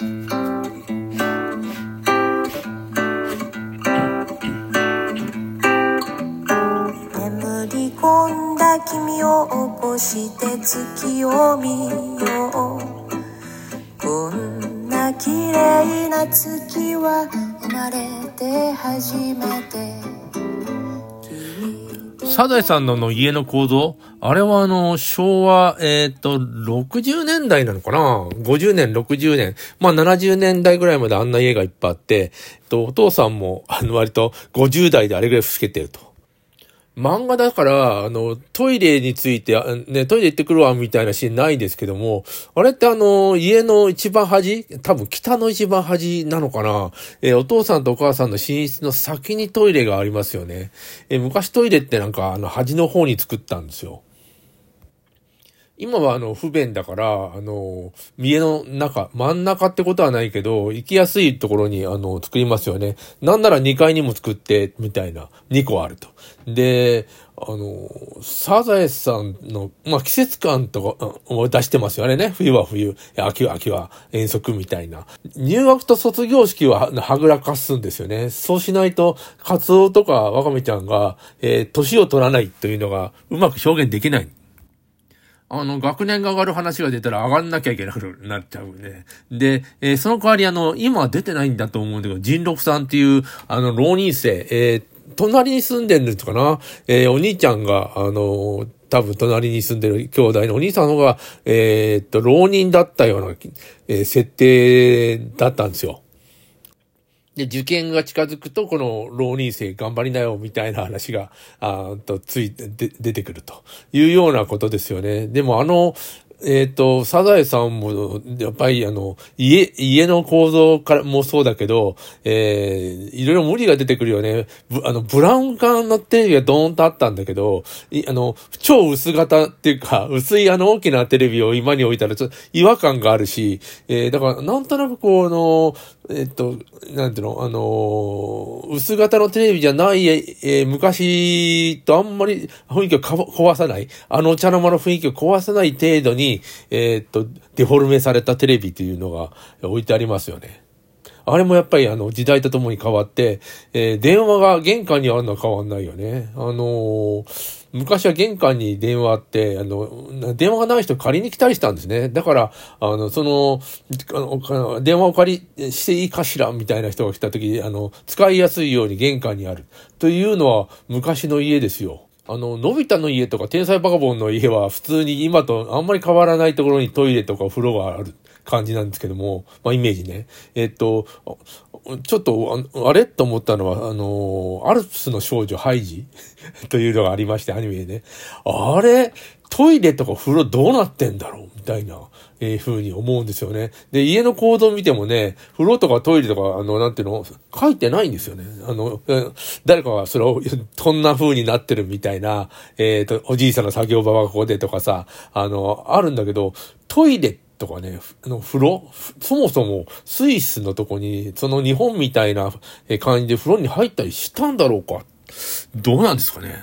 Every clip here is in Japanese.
眠り込んだ君を起こして月を見よう。こんな綺麗な月は生まれて初めて。サザエさんのの家の構造あれはあの、昭和、えっ、と、60年代なのかな ?50 年、60年。まあ70年代ぐらいまであんな家がいっぱいあって、えっと、お父さんも、あの、割と50代であれぐらい老けてると。漫画だから、あの、トイレについて、ね、トイレ行ってくるわ、みたいなシーンないですけども、あれってあの、家の一番端？多分北の一番端なのかな？え、お父さんとお母さんの寝室の先にトイレがありますよね。え、昔トイレってなんか、あの、端の方に作ったんですよ。今はあの不便だから、あの、家の中、真ん中ってことはないけど、行きやすいところにあの、作りますよね。なんなら2階にも作って、みたいな、2個あると。で、あの、サザエさんの、まあ、季節感とか、を出してますよね。冬は冬、秋は秋は遠足みたいな。入学と卒業式ははぐらかすんですよね。そうしないと、カツオとかワカメちゃんが、えー、年を取らないというのがうまく表現できない。あの、学年が上がる話が出たら上がんなきゃいけなくなっちゃうね。で、えー、その代わりあの、今は出てないんだと思うんだけど、人六さんっていう、あの、浪人生、えー、隣に住んでるんですかな？えー、お兄ちゃんが、あの多分隣に住んでる兄弟のお兄さんの方が、え、っと、浪人だったような、えー、設定だったんですよ。で、受験が近づくと、この浪人生頑張りなよ、みたいな話が、あと、ついて、で出てくるというようなことですよね。でもあの、えっ、ー、と、サザエさんも、やっぱりあの、家、家の構造からもそうだけど、えー、いろいろ無理が出てくるよね。あの、ブラウン管のテレビがドーンとあったんだけど、あの、超薄型っていうか、薄いあの大きなテレビを今に置いたらちょっと違和感があるし、えー、だからなんとなくこう、あの、えっと、なんていうの、あの薄型のテレビじゃない、えー、昔とあんまり雰囲気を壊さない、あの茶の間の雰囲気を壊さない程度に、えー、っと、デフォルメされたテレビというのが置いてありますよね。あれもやっぱりあの時代とともに変わって、えー、電話が玄関にあるのは変わんないよね。あのー昔は玄関に電話あって、あの、電話がない人借りに来たりしたんですね。だから、あの、その、あの電話を借りしていいかしらみたいな人が来た時、あの、使いやすいように玄関にある。というのは昔の家ですよ。あの、のび太の家とか天才バカボンの家は普通に今とあんまり変わらないところにトイレとか風呂がある感じなんですけども、まあイメージね。えっと、ちょっと、あれ？と思ったのは、あの、アルプスの少女ハイジ？というのがありまして、アニメでね。あれ、トイレとか風呂どうなってんだろう？みたいな。えー、ふうに思うんですよね。で、家の構造見てもね、風呂とかトイレとか、あの、なんていうの、書いてないんですよね。あの、誰かがそれを、こんな風になってるみたいな、えっ、ー、と、おじいさんの作業場はここでとかさ、あの、あるんだけど、トイレとかね、あの、風呂そもそもスイスのとこに、その日本みたいな感じで風呂に入ったりしたんだろうかどうなんですかね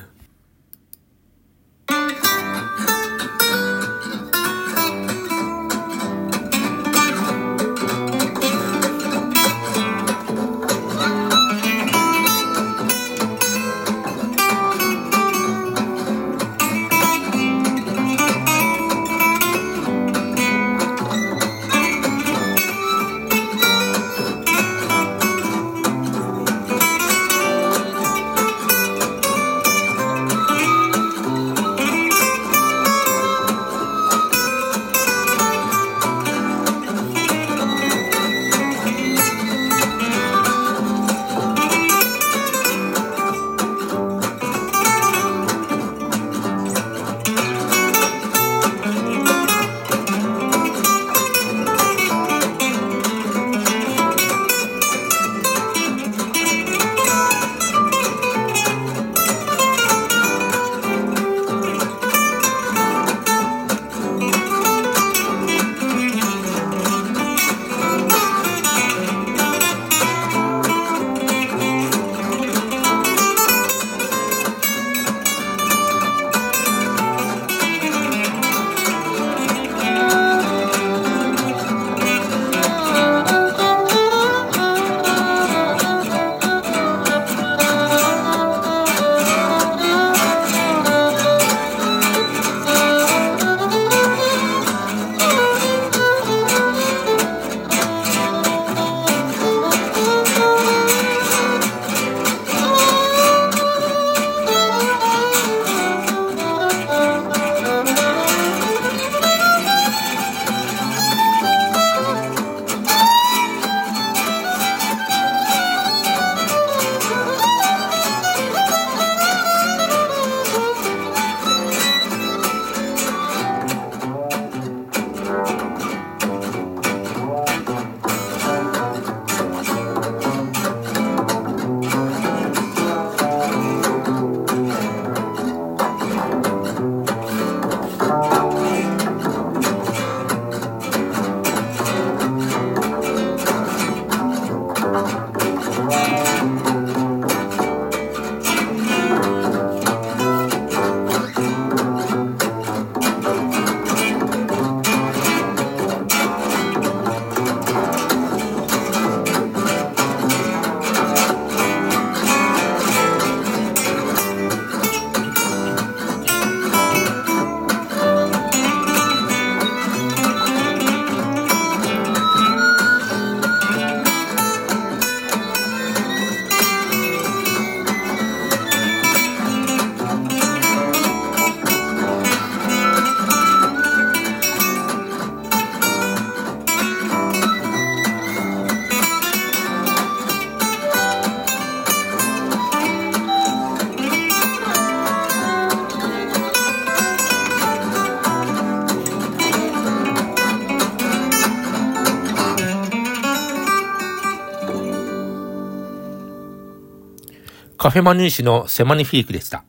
フェマニーシのセマニフィークでした。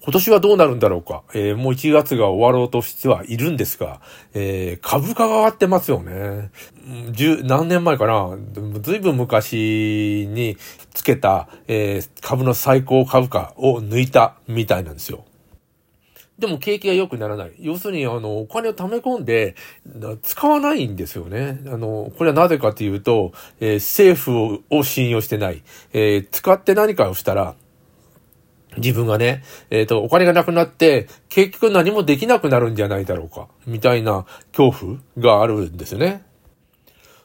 今年はどうなるんだろうか。えー、もう1月が終わろうとしてはいるんですが、えー、株価が上がってますよね。十、何年前かなずいぶん昔につけた、えー、株の最高株価を抜いたみたいなんですよ。でも景気が良くならない。要するに、あの、お金を貯め込んで、使わないんですよね。あの、これはなぜかというと、えー、政府を信用してない。えー、使って何かをしたら、自分がね、えっ、ー、と、お金がなくなって、結局何もできなくなるんじゃないだろうか、みたいな恐怖があるんですよね。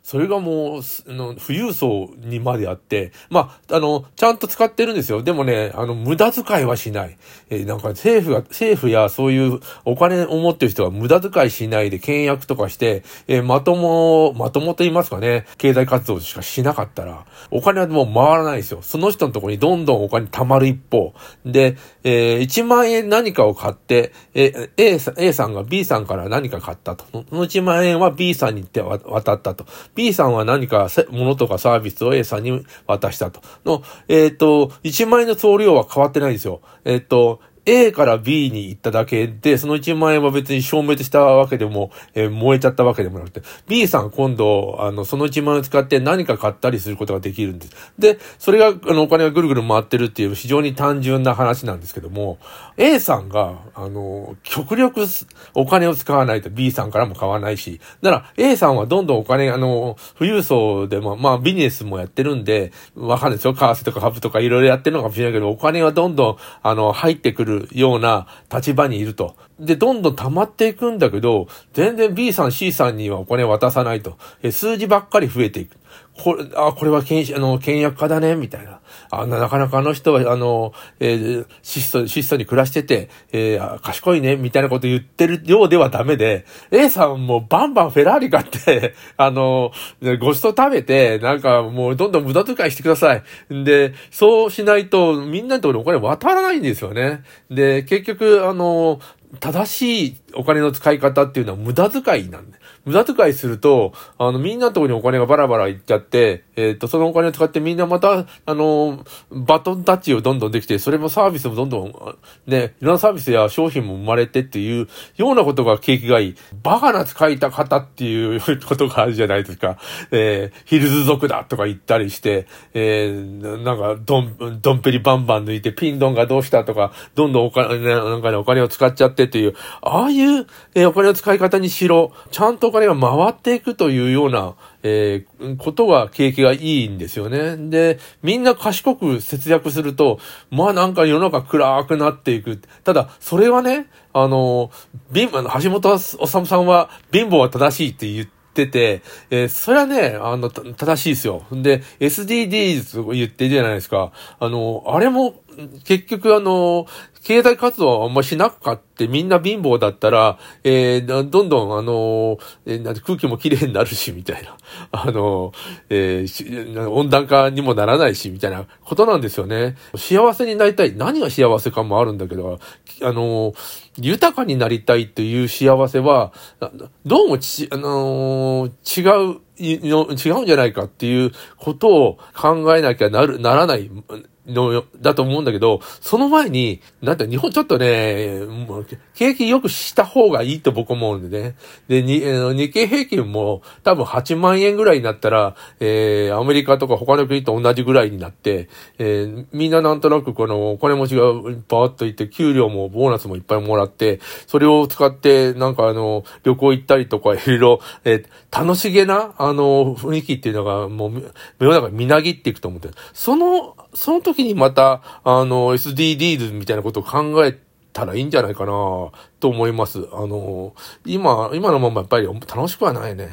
それがもう、の富裕層にまであって、まあ、あの、ちゃんと使ってるんですよ。でもね、あの、無駄遣いはしない。えー、なんか政府が、政府やそういうお金を持ってる人は無駄遣いしないで倹約とかして、えー、まとも、まともと言いますかね、経済活動しかしなかったら、お金はもう回らないですよ。その人のところにどんどんお金貯まる一方。で、えー、1万円何かを買って、え、A さん、A さんが B さんから何か買ったと。その1万円は B さんに行って渡ったと。B さんは何かものとかサービスを A さんに渡したと。の、えっ、ー、と、1万円の総量は変わってないんですよ。えっ、ー、と、A から B に行っただけで、その1万円は別に消滅したわけでも、えー、燃えちゃったわけでもなくて、B さん今度、あの、その1万円を使って何か買ったりすることができるんです。で、それが、あの、お金がぐるぐる回ってるっていう非常に単純な話なんですけども、A さんが、あの、極力お金を使わないと B さんからも買わないし、だから A さんはどんどんお金、あの、富裕層でも、まあ、ビジネスもやってるんで、わかんないですよ。為替とか株とかいろいろやってるのかもしれないけど、お金はどんどん、あの、入ってくるるような立場にいると。で、どんどん溜まっていくんだけど、全然 B さん、C さんにはお金渡さないと。え数字ばっかり増えていく。これ、あ、これは検、あの、倹約家だね、みたいな。あななかなかあの人は、あの、えー、質素、質素に暮らしてて、えー、賢いね、みたいなこと言ってるようではダメで、A さんもバンバンフェラーリ買って、あの、ごちそう食べて、なんかもうどんどん無駄遣いしてください。で、そうしないと、みんなのところにお金渡らないんですよね。で、結局、あの、正しいお金の使い方っていうのは無駄遣いなんで。無駄遣いすると、あの、みんなのとこにお金がバラバラいっちゃって、えっ、ー、と、そのお金を使ってみんなまた、あの、バトンタッチをどんどんできて、それもサービスもどんどん、ね、いろんなサービスや商品も生まれてっていうようなことが景気がいい。バカな使いた方っていうことがあるじゃないですか。えー、ヒルズ族だとか言ったりして、えー、なんか、どん、どんぺりバンバン抜いて、ピンドンがどうしたとか、どんどんお金、なんかね、お金を使っちゃってっていう、ああいう、えー、お金の使い方にしろ、ちゃんとお金が回っていくというような、えー、ことが景気がいいんですよね。で、みんな賢く節約すると、まあなんか世の中暗くなっていく。ただ、それはね、あの、貧、あの、橋本治さんは貧乏は正しいって言って、ってて、えー、それはね、あの、正しいですよ。で、SDGs 言ってるじゃないですか。あの、あれも、結局あの、経済活動はあんましなくかってみんな貧乏だったら、えー、どんどんあの、えー、空気もきれいになるし、みたいな。あの、えー、温暖化にもならないし、みたいなことなんですよね。幸せになりたい。何が幸せかもあるんだけど、あの、豊かになりたいという幸せは、どうもち、あの違う、違うんじゃないかっていうことを考えなきゃなる、ならないの、だと思うんだけど、その前に、なんて日本ちょっとね、もう景気良くした方がいいと僕思うんでね。で、に、日経平均も多分8万円ぐらいになったら、えー、アメリカとか他の国と同じぐらいになって、えー、みんななんとなくこのお金持ちがバーッといって、給料もボーナスもいっぱいもらって、それを使ってなんかあの、旅行行ったりとかいろいろ、えー、楽しげな、あの、雰囲気っていうのがもう、世の中みなぎっていくと思ってその、その時にまた、あの、SDDs みたいなことを考えたらいいんじゃないかなと思います。あの、今、今のままやっぱり楽しくはないね。